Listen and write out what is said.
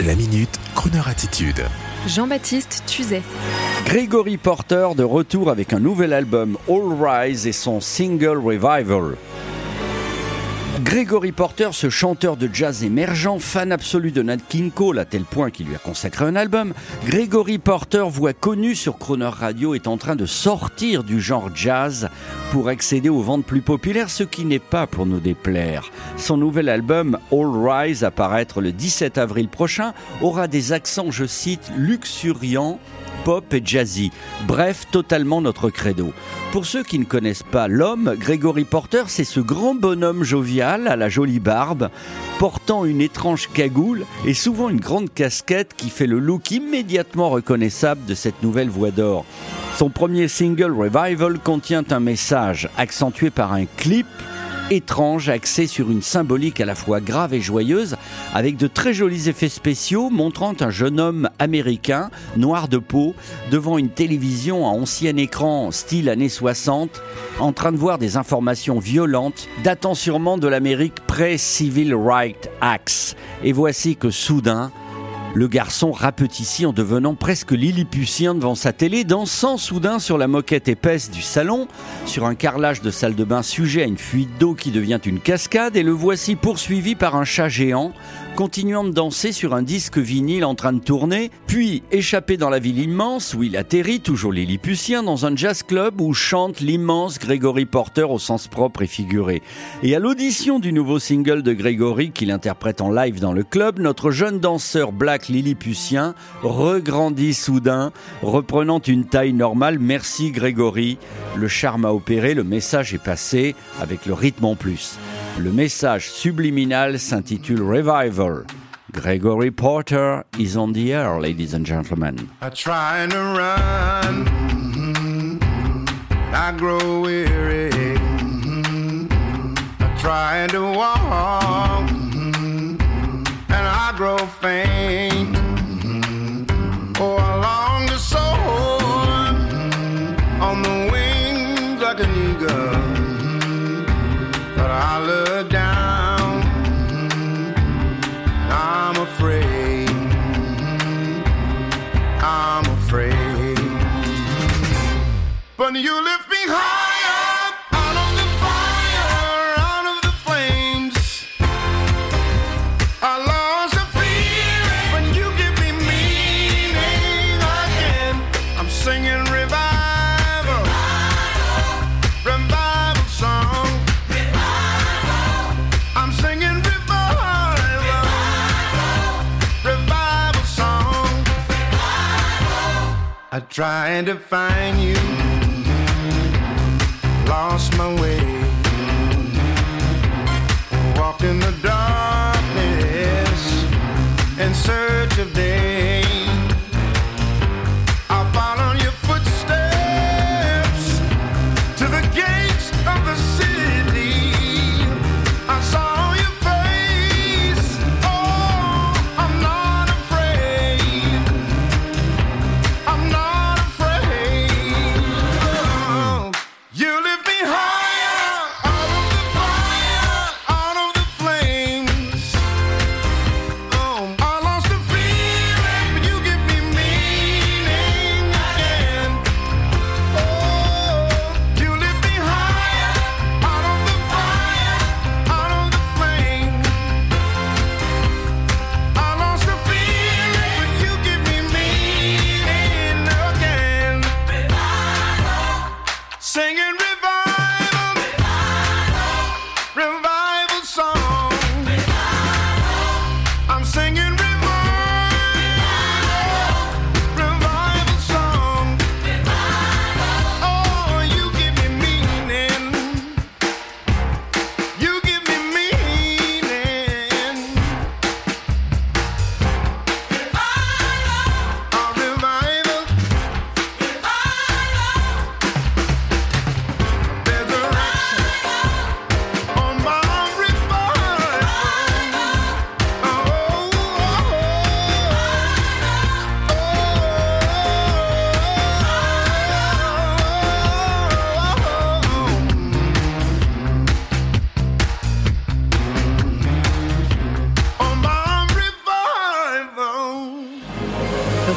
La minute, Kroneur attitude. Jean-Baptiste Tuzet. Gregory Porter de retour avec un nouvel album All Rise et son single Revival. Gregory Porter, ce chanteur de jazz émergent, fan absolu de Nat King Cole à tel point qu'il lui a consacré un album, Gregory Porter, voix connue sur Croner Radio, est en train de sortir du genre jazz pour accéder aux ventes plus populaires, ce qui n'est pas pour nous déplaire. Son nouvel album All Rise, à paraître le 17 avril prochain, aura des accents, je cite, luxuriants pop et jazzy. Bref, totalement notre credo. Pour ceux qui ne connaissent pas l'homme, Gregory Porter, c'est ce grand bonhomme jovial à la jolie barbe, portant une étrange cagoule et souvent une grande casquette qui fait le look immédiatement reconnaissable de cette nouvelle voix d'or. Son premier single Revival contient un message accentué par un clip étrange axé sur une symbolique à la fois grave et joyeuse, avec de très jolis effets spéciaux montrant un jeune homme américain, noir de peau, devant une télévision à ancien écran style années 60, en train de voir des informations violentes datant sûrement de l'Amérique pré-Civil Rights Acts. Et voici que soudain, le garçon rapetissit en devenant presque lilliputien devant sa télé, dansant soudain sur la moquette épaisse du salon, sur un carrelage de salle de bain sujet à une fuite d'eau qui devient une cascade, et le voici poursuivi par un chat géant, continuant de danser sur un disque vinyle en train de tourner, puis échappé dans la ville immense où il atterrit, toujours lilliputien, dans un jazz club où chante l'immense Gregory Porter au sens propre et figuré. Et à l'audition du nouveau single de Gregory qu'il interprète en live dans le club, notre jeune danseur black lilliputien regrandit soudain, reprenant une taille normale. Merci Grégory. Le charme a opéré, le message est passé avec le rythme en plus. Le message subliminal s'intitule Revival. Gregory Porter is on the air, ladies and gentlemen. But you lift me higher out of the fire, out of the flames. I lost the feeling, but you give me meaning again. I'm singing revival, revival song. I'm singing revival, revival song. I tried to find you, lost my way,